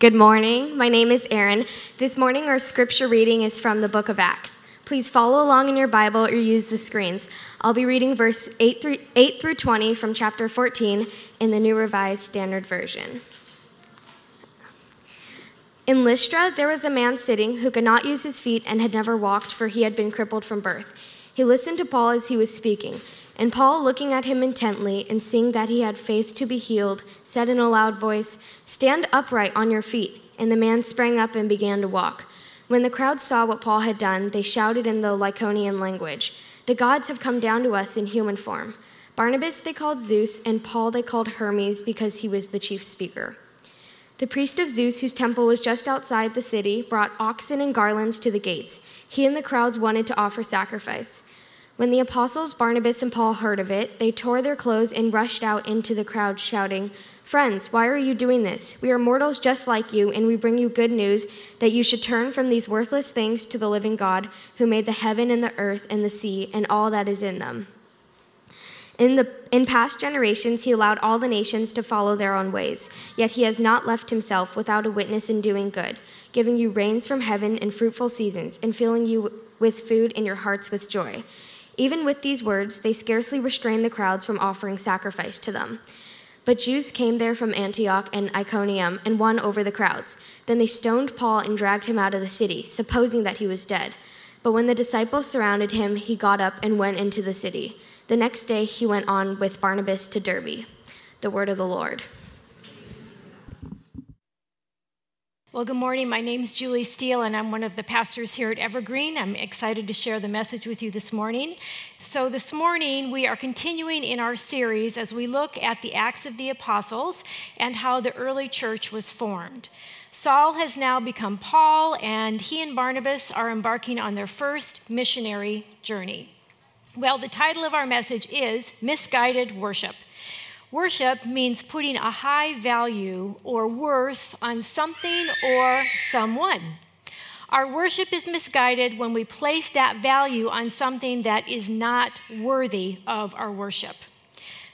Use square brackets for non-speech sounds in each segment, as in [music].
Good morning. My name is Erin. This morning, our scripture reading is from the book of Acts. Please follow along in your Bible or use the screens. I'll be reading verse 8 through, 8 through 20 from chapter 14 in the New Revised Standard Version. In Lystra, there was a man sitting who could not use his feet and had never walked, for he had been crippled from birth. He listened to Paul as he was speaking. And Paul, looking at him intently and seeing that he had faith to be healed, said in a loud voice, Stand upright on your feet. And the man sprang up and began to walk. When the crowd saw what Paul had done, they shouted in the Lycaonian language, The gods have come down to us in human form. Barnabas they called Zeus, and Paul they called Hermes because he was the chief speaker. The priest of Zeus, whose temple was just outside the city, brought oxen and garlands to the gates. He and the crowds wanted to offer sacrifice. When the apostles Barnabas and Paul heard of it, they tore their clothes and rushed out into the crowd, shouting, Friends, why are you doing this? We are mortals just like you, and we bring you good news that you should turn from these worthless things to the living God, who made the heaven and the earth and the sea and all that is in them. In, the, in past generations, he allowed all the nations to follow their own ways, yet he has not left himself without a witness in doing good, giving you rains from heaven and fruitful seasons, and filling you with food in your hearts with joy. Even with these words, they scarcely restrained the crowds from offering sacrifice to them. But Jews came there from Antioch and Iconium and won over the crowds. Then they stoned Paul and dragged him out of the city, supposing that he was dead. But when the disciples surrounded him, he got up and went into the city. The next day he went on with Barnabas to Derbe. The word of the Lord. Well, good morning. My name is Julie Steel, and I'm one of the pastors here at Evergreen. I'm excited to share the message with you this morning. So, this morning, we are continuing in our series as we look at the Acts of the Apostles and how the early church was formed. Saul has now become Paul, and he and Barnabas are embarking on their first missionary journey. Well, the title of our message is Misguided Worship. Worship means putting a high value or worth on something or someone. Our worship is misguided when we place that value on something that is not worthy of our worship.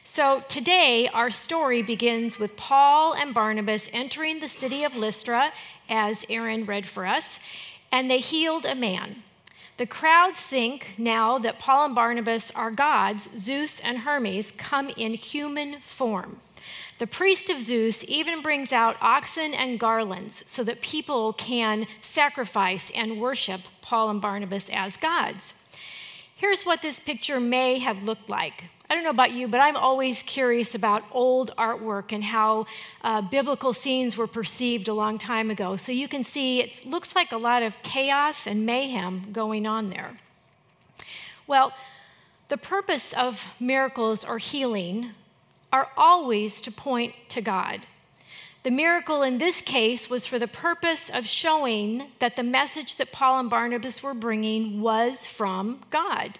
So today, our story begins with Paul and Barnabas entering the city of Lystra, as Aaron read for us, and they healed a man. The crowds think now that Paul and Barnabas are gods, Zeus and Hermes, come in human form. The priest of Zeus even brings out oxen and garlands so that people can sacrifice and worship Paul and Barnabas as gods. Here's what this picture may have looked like I don't know about you, but I'm always curious about old artwork and how uh, biblical scenes were perceived a long time ago. So you can see it looks like a lot of chaos and mayhem going on there. Well, the purpose of miracles or healing are always to point to God. The miracle in this case was for the purpose of showing that the message that Paul and Barnabas were bringing was from God.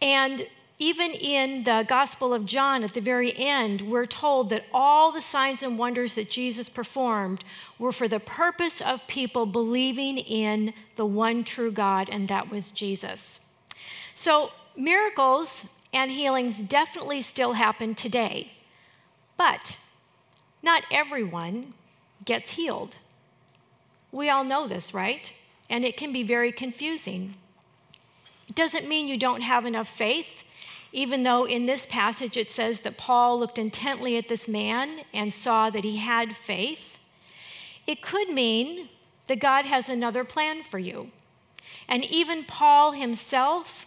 And even in the Gospel of John, at the very end, we're told that all the signs and wonders that Jesus performed were for the purpose of people believing in the one true God, and that was Jesus. So, miracles and healings definitely still happen today, but not everyone gets healed. We all know this, right? And it can be very confusing. It doesn't mean you don't have enough faith even though in this passage it says that Paul looked intently at this man and saw that he had faith, it could mean that God has another plan for you. And even Paul himself,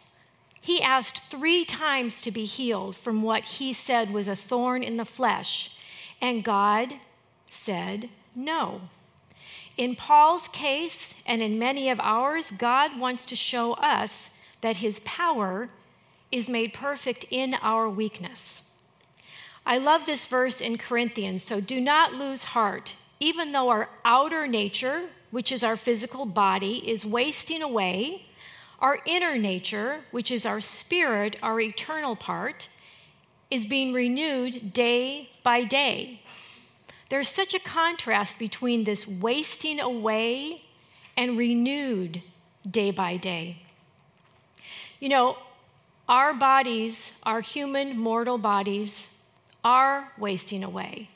he asked three times to be healed from what he said was a thorn in the flesh, and God said no. In Paul's case, and in many of ours, God wants to show us that his power is made perfect in our weakness. I love this verse in Corinthians. So do not lose heart, even though our outer nature, which is our physical body, is wasting away, our inner nature, which is our spirit, our eternal part, is being renewed day by day. There's such a contrast between this wasting away and renewed day by day. You know, our bodies, our human mortal bodies, are wasting away.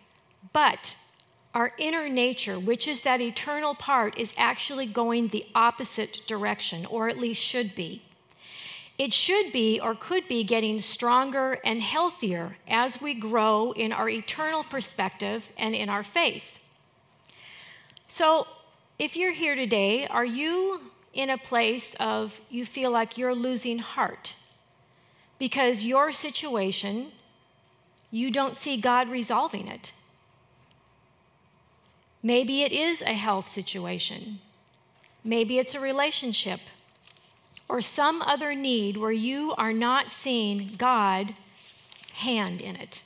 But our inner nature, which is that eternal part, is actually going the opposite direction, or at least should be. It should be or could be getting stronger and healthier as we grow in our eternal perspective and in our faith. So, if you're here today, are you in a place of you feel like you're losing heart because your situation, you don't see God resolving it? Maybe it is a health situation. Maybe it's a relationship or some other need where you are not seeing God hand in it.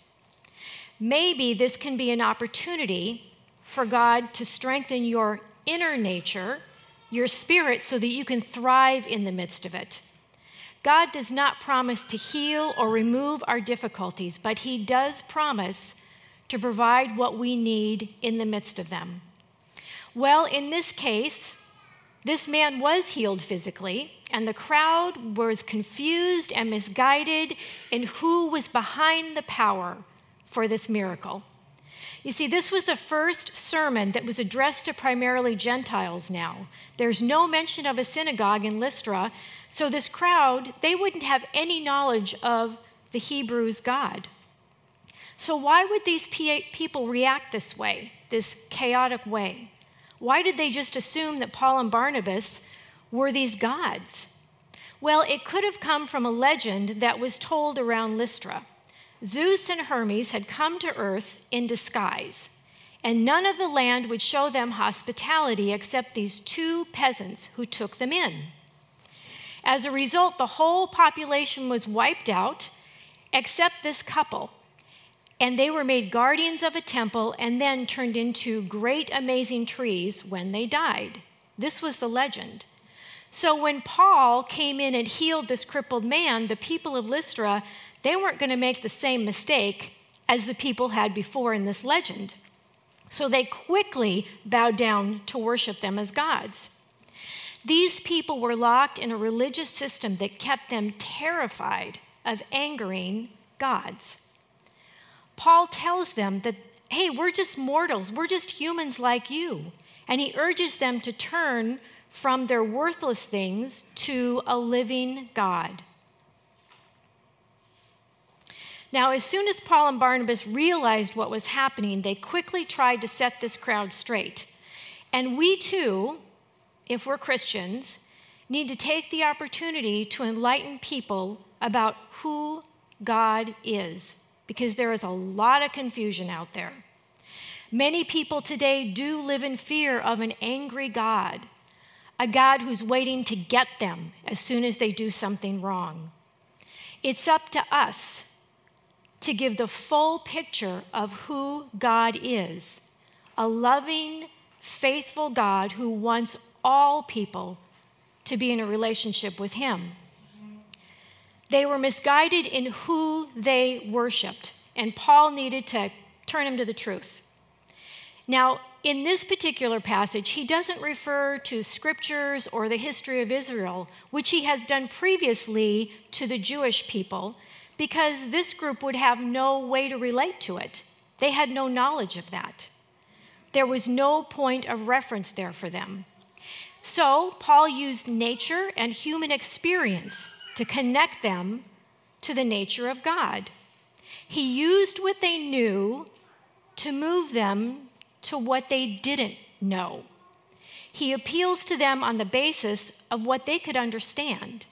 Maybe this can be an opportunity for God to strengthen your inner nature, your spirit, so that you can thrive in the midst of it. God does not promise to heal or remove our difficulties, but He does promise to provide what we need in the midst of them. Well, in this case, this man was healed physically, and the crowd was confused and misguided in who was behind the power for this miracle. You see, this was the first sermon that was addressed to primarily Gentiles now. There's no mention of a synagogue in Lystra, so this crowd, they wouldn't have any knowledge of the Hebrews' God. So, why would these people react this way, this chaotic way? Why did they just assume that Paul and Barnabas were these gods? Well, it could have come from a legend that was told around Lystra. Zeus and Hermes had come to earth in disguise, and none of the land would show them hospitality except these two peasants who took them in. As a result, the whole population was wiped out except this couple and they were made guardians of a temple and then turned into great, amazing trees when they died. This was the legend. So when Paul came in and healed this crippled man, the people of Lystra, they weren't going to make the same mistake as the people had before in this legend. So they quickly bowed down to worship them as gods. These people were locked in a religious system that kept them terrified of angering gods. Paul tells them that, hey, we're just mortals, we're just humans like you. And he urges them to turn from their worthless things to a living God. Now, as soon as Paul and Barnabas realized what was happening, they quickly tried to set this crowd straight. And we too, if we're Christians, need to take the opportunity to enlighten people about who God is because there is a lot of confusion out there. Many people today do live in fear of an angry God, a God who's waiting to get them as soon as they do something wrong. It's up to us to give the full picture of who God is a loving, faithful God who wants all people to be in a relationship with Him. They were misguided in who they worshiped, and Paul needed to turn them to the truth. Now, in this particular passage, he doesn't refer to scriptures or the history of Israel, which he has done previously to the Jewish people, because this group would have no way to relate to it. They had no knowledge of that. There was no point of reference there for them. So, Paul used nature and human experience to connect them to the nature of God. He used what they knew to move them to what they didn't know. He appeals to them on the basis of what they could understand.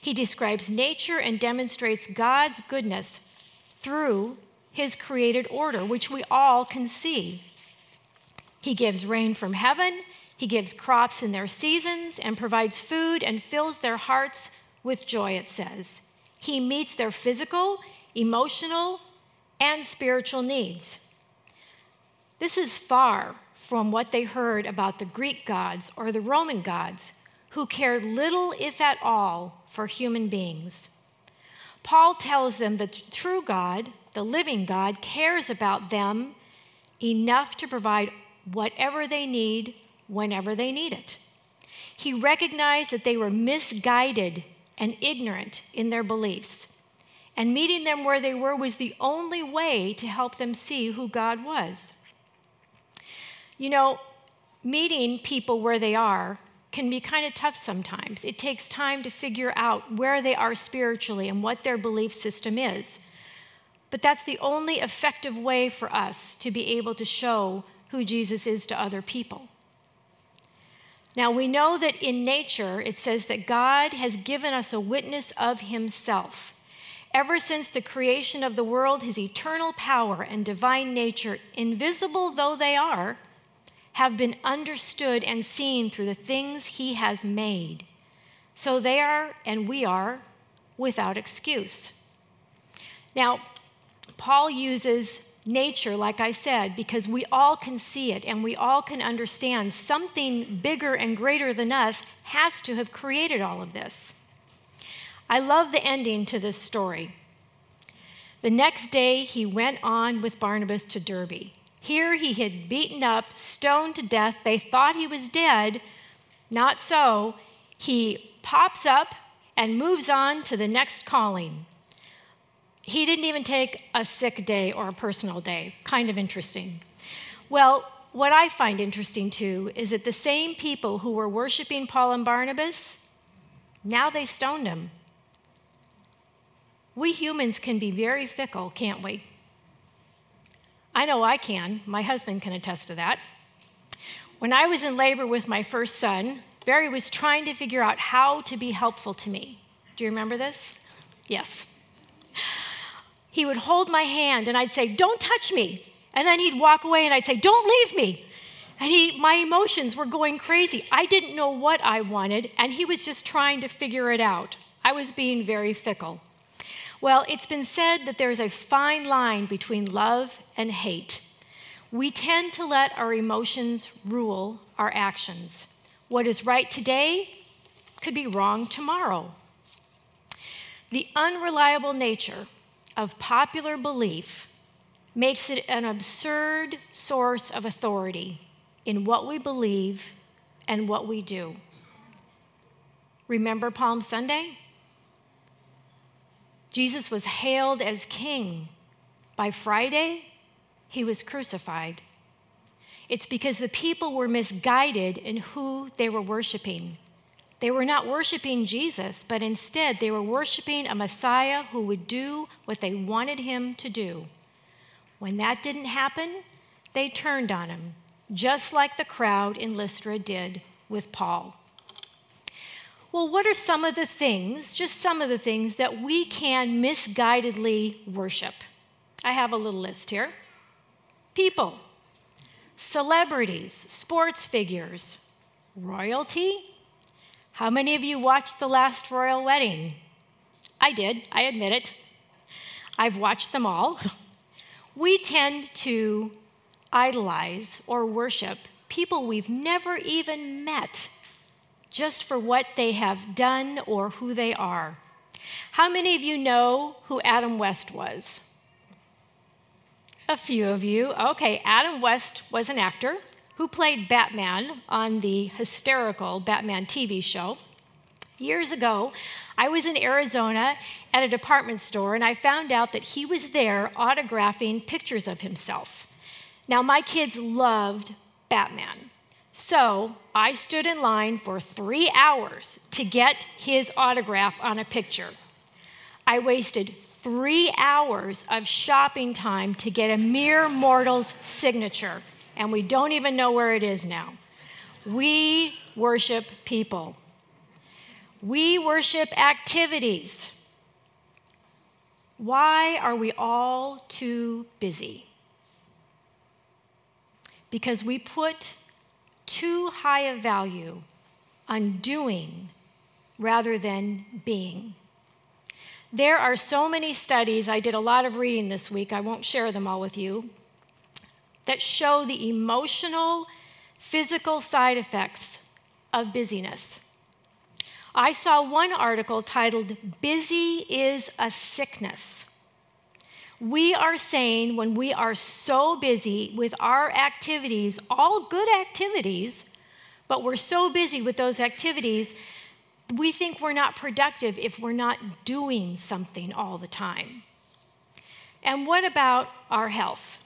He describes nature and demonstrates God's goodness through his created order, which we all can see. He gives rain from heaven, he gives crops in their seasons, and provides food and fills their hearts with joy, it says. He meets their physical, emotional, and spiritual needs. This is far from what they heard about the Greek gods or the Roman gods, who cared little, if at all, for human beings. Paul tells them that the true God, the living God, cares about them enough to provide whatever they need whenever they need it. He recognized that they were misguided and ignorant in their beliefs. And meeting them where they were was the only way to help them see who God was. You know, meeting people where they are can be kind of tough sometimes. It takes time to figure out where they are spiritually and what their belief system is. But that's the only effective way for us to be able to show who Jesus is to other people. Now, we know that in nature, it says that God has given us a witness of himself. Ever since the creation of the world, his eternal power and divine nature, invisible though they are, have been understood and seen through the things he has made. So they are, and we are, without excuse. Now, Paul uses nature, like I said, because we all can see it and we all can understand something bigger and greater than us has to have created all of this. I love the ending to this story. The next day, he went on with Barnabas to Derbe. Here he had beaten up, stoned to death. They thought he was dead. Not so. He pops up and moves on to the next calling. He didn't even take a sick day or a personal day. Kind of interesting. Well, what I find interesting too is that the same people who were worshiping Paul and Barnabas, now they stoned him. We humans can be very fickle, can't we? I know I can. My husband can attest to that. When I was in labor with my first son, Barry was trying to figure out how to be helpful to me. Do you remember this? Yes. He would hold my hand and I'd say, Don't touch me. And then he'd walk away and I'd say, Don't leave me. And he, my emotions were going crazy. I didn't know what I wanted, and he was just trying to figure it out. I was being very fickle. Well, it's been said that there is a fine line between love and hate. We tend to let our emotions rule our actions. What is right today could be wrong tomorrow. The unreliable nature of popular belief makes it an absurd source of authority in what we believe and what we do. Remember Palm Sunday? Jesus was hailed as king. By Friday, he was crucified. It's because the people were misguided in who they were worshiping. They were not worshiping Jesus, but instead they were worshiping a Messiah who would do what they wanted him to do. When that didn't happen, they turned on him, just like the crowd in Lystra did with Paul well, what are some of the things, just some of the things, that we can misguidedly worship? I have a little list here people, celebrities, sports figures, royalty. How many of you watched the last royal wedding? I did, I admit it. I've watched them all. [laughs] We tend to idolize or worship people we've never even met just for what they have done or who they are. How many of you know who Adam West was? A few of you. Okay, Adam West was an actor who played Batman on the hysterical Batman TV show. Years ago, I was in Arizona at a department store and I found out that he was there autographing pictures of himself. Now, my kids loved Batman. So I stood in line for three hours to get his autograph on a picture. I wasted three hours of shopping time to get a mere mortal's signature, and we don't even know where it is now. We worship people, we worship activities. Why are we all too busy? Because we put too high a value on doing rather than being. There are so many studies, I did a lot of reading this week, I won't share them all with you, that show the emotional, physical side effects of busyness. I saw one article titled, Busy is a Sickness. We are saying when we are so busy with our activities, all good activities, but we're so busy with those activities, we think we're not productive if we're not doing something all the time. And what about our health?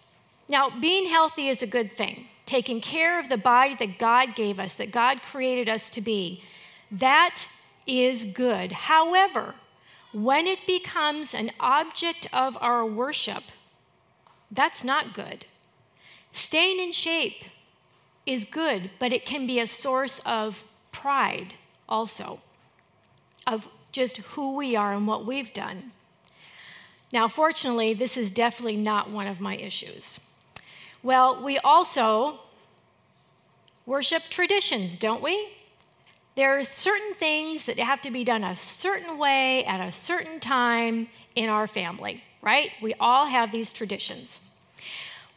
Now, being healthy is a good thing. taking care of the body that God gave us, that God created us to be, that is good. However, when it becomes an object of our worship, that's not good. Staying in shape is good, but it can be a source of pride also, of just who we are and what we've done. Now, fortunately, this is definitely not one of my issues. Well, we also worship traditions, don't we? There are certain things that have to be done a certain way at a certain time in our family, right? We all have these traditions.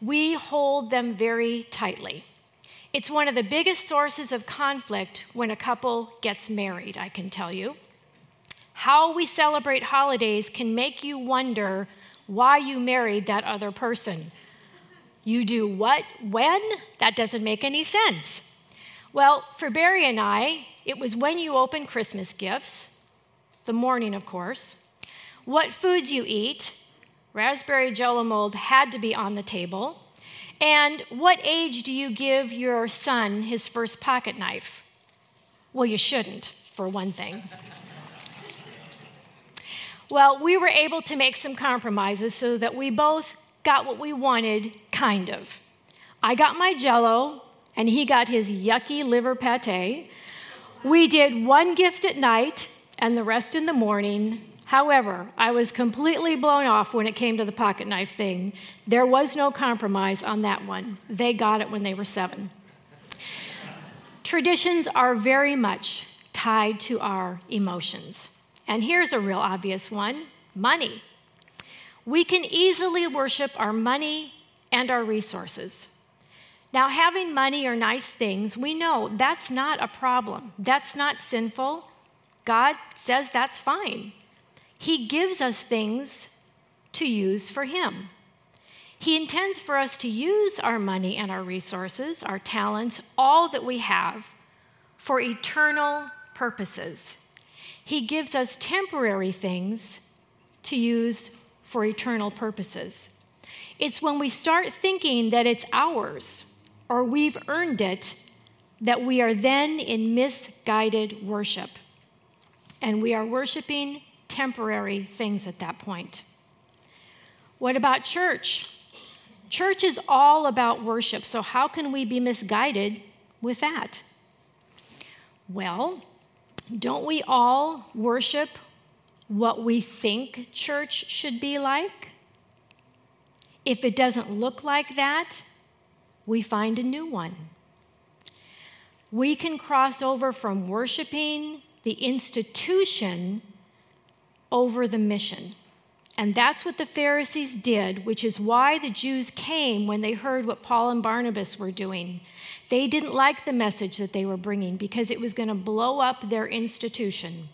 We hold them very tightly. It's one of the biggest sources of conflict when a couple gets married, I can tell you. How we celebrate holidays can make you wonder why you married that other person. You do what, when? That doesn't make any sense. Well, for Barry and I, it was when you open Christmas gifts, the morning, of course, what foods you eat, raspberry jello mold had to be on the table, and what age do you give your son his first pocket knife? Well, you shouldn't, for one thing. [laughs] Well, we were able to make some compromises so that we both got what we wanted, kind of. I got my jello, and he got his yucky liver pate. We did one gift at night and the rest in the morning. However, I was completely blown off when it came to the pocket knife thing. There was no compromise on that one. They got it when they were seven. Traditions are very much tied to our emotions. And here's a real obvious one money. We can easily worship our money and our resources. Now, having money or nice things, we know that's not a problem. That's not sinful. God says that's fine. He gives us things to use for Him. He intends for us to use our money and our resources, our talents, all that we have, for eternal purposes. He gives us temporary things to use for eternal purposes. It's when we start thinking that it's ours or we've earned it that we are then in misguided worship. And we are worshiping temporary things at that point. What about church? Church is all about worship, so how can we be misguided with that? Well, don't we all worship what we think church should be like? If it doesn't look like that, we find a new one. We can cross over from worshiping the institution over the mission. And that's what the Pharisees did, which is why the Jews came when they heard what Paul and Barnabas were doing. They didn't like the message that they were bringing because it was going to blow up their institution.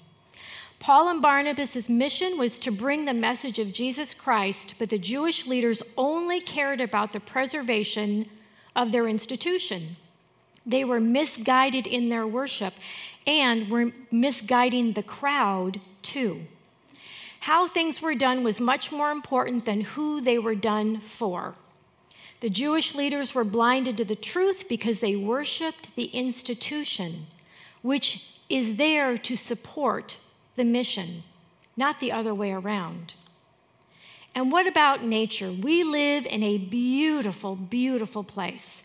Paul and Barnabas' mission was to bring the message of Jesus Christ, but the Jewish leaders only cared about the preservation of their institution. They were misguided in their worship and were misguiding the crowd too. How things were done was much more important than who they were done for. The Jewish leaders were blinded to the truth because they worshiped the institution, which is there to support the mission, not the other way around. And what about nature? We live in a beautiful, beautiful place.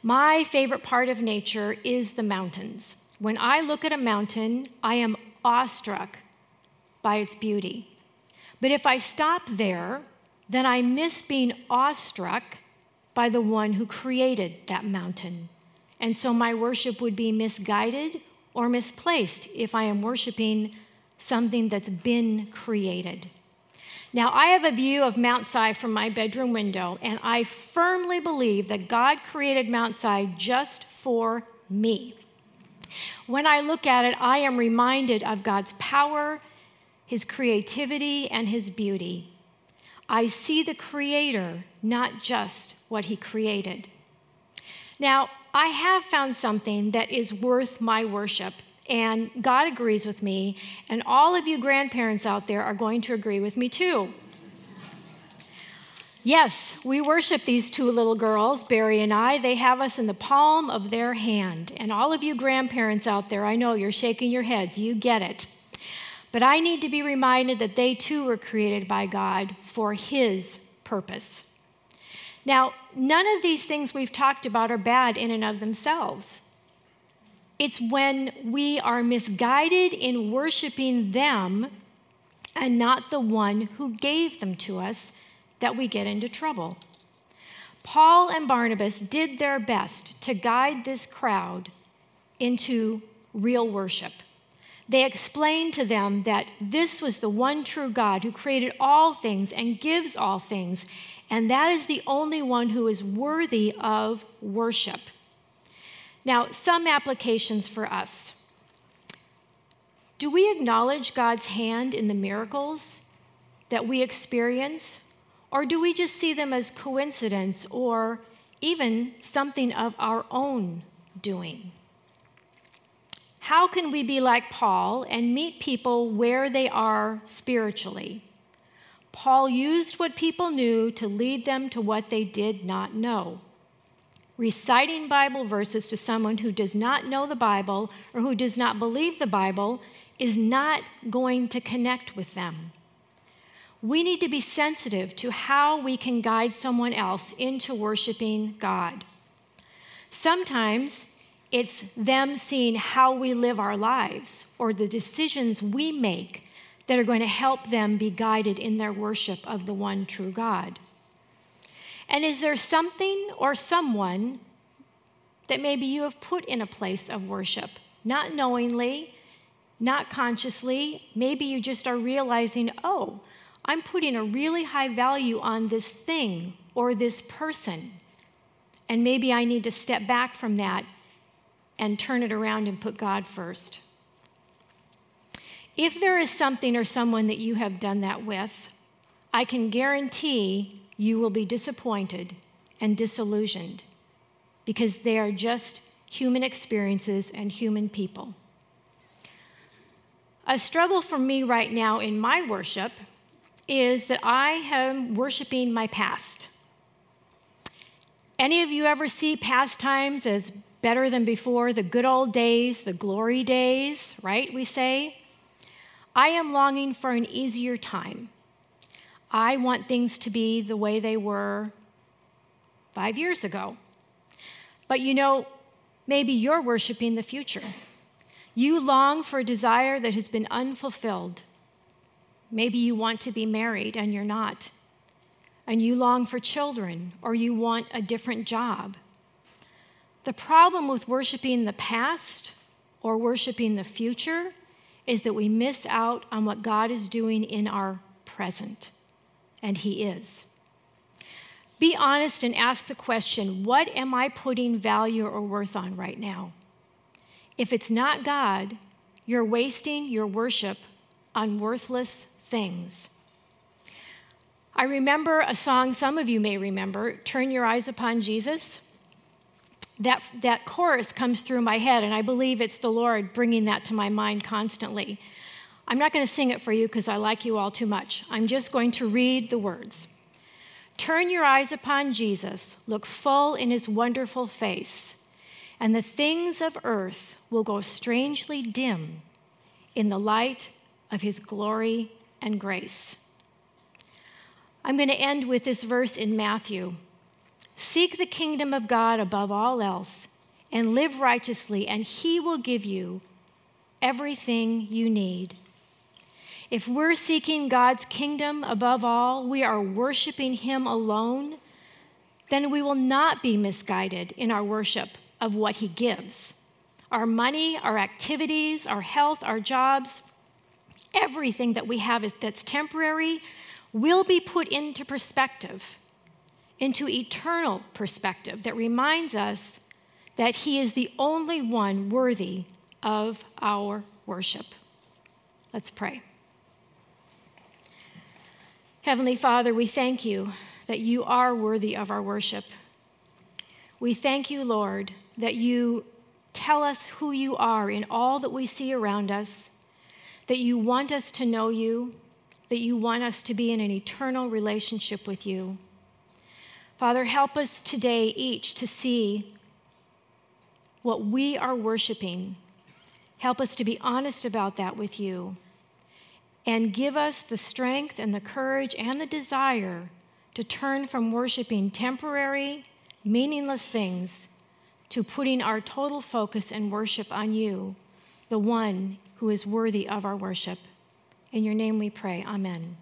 My favorite part of nature is the mountains. When I look at a mountain, I am awestruck by its beauty. But if I stop there, then I miss being awestruck by the one who created that mountain. And so my worship would be misguided or misplaced if I am worshiping something that's been created. Now, I have a view of Mount Si from my bedroom window, and I firmly believe that God created Mount Si just for me. When I look at it, I am reminded of God's power his creativity, and his beauty. I see the Creator, not just what he created. Now, I have found something that is worth my worship, and God agrees with me, and all of you grandparents out there are going to agree with me too. Yes, we worship these two little girls, Barry and I. They have us in the palm of their hand. And all of you grandparents out there, I know you're shaking your heads. You get it. But I need to be reminded that they too were created by God for His purpose. Now, none of these things we've talked about are bad in and of themselves. It's when we are misguided in worshiping them and not the one who gave them to us that we get into trouble. Paul and Barnabas did their best to guide this crowd into real worship. They explained to them that this was the one true God who created all things and gives all things, and that is the only one who is worthy of worship. Now, some applications for us. Do we acknowledge God's hand in the miracles that we experience? Or do we just see them as coincidence or even something of our own doing? How can we be like Paul and meet people where they are spiritually? Paul used what people knew to lead them to what they did not know. Reciting Bible verses to someone who does not know the Bible or who does not believe the Bible is not going to connect with them we need to be sensitive to how we can guide someone else into worshiping God. Sometimes it's them seeing how we live our lives or the decisions we make that are going to help them be guided in their worship of the one true God. And is there something or someone that maybe you have put in a place of worship, not knowingly, not consciously? Maybe you just are realizing, oh, I'm putting a really high value on this thing or this person. And maybe I need to step back from that and turn it around and put God first. If there is something or someone that you have done that with, I can guarantee you will be disappointed and disillusioned because they are just human experiences and human people. A struggle for me right now in my worship is that I am worshiping my past. Any of you ever see past times as better than before, the good old days, the glory days, right? We say. I am longing for an easier time. I want things to be the way they were five years ago. But you know, maybe you're worshiping the future. You long for a desire that has been unfulfilled. Maybe you want to be married and you're not, and you long for children or you want a different job. The problem with worshiping the past or worshiping the future is that we miss out on what God is doing in our present, and He is. Be honest and ask the question what am I putting value or worth on right now? If it's not God, you're wasting your worship on worthless things. I remember a song some of you may remember, Turn Your Eyes Upon Jesus. That, that chorus comes through my head, and I believe it's the Lord bringing that to my mind constantly. I'm not going to sing it for you because I like you all too much. I'm just going to read the words. Turn your eyes upon Jesus, look full in his wonderful face, and the things of earth will go strangely dim in the light of his glory and grace. I'm going to end with this verse in Matthew Seek the kingdom of God above all else and live righteously, and he will give you everything you need. If we're seeking God's kingdom above all, we are worshiping him alone, then we will not be misguided in our worship of what he gives. Our money, our activities, our health, our jobs, everything that we have that's temporary will be put into perspective, into eternal perspective that reminds us that He is the only one worthy of our worship. Let's pray. Heavenly Father, we thank you that you are worthy of our worship. We thank you, Lord, that you tell us who you are in all that we see around us that you want us to know you, that you want us to be in an eternal relationship with you. Father, help us today each to see what we are worshiping. Help us to be honest about that with you. And give us the strength and the courage and the desire to turn from worshiping temporary, meaningless things to putting our total focus and worship on you, the one who is worthy of our worship. In your name we pray. Amen.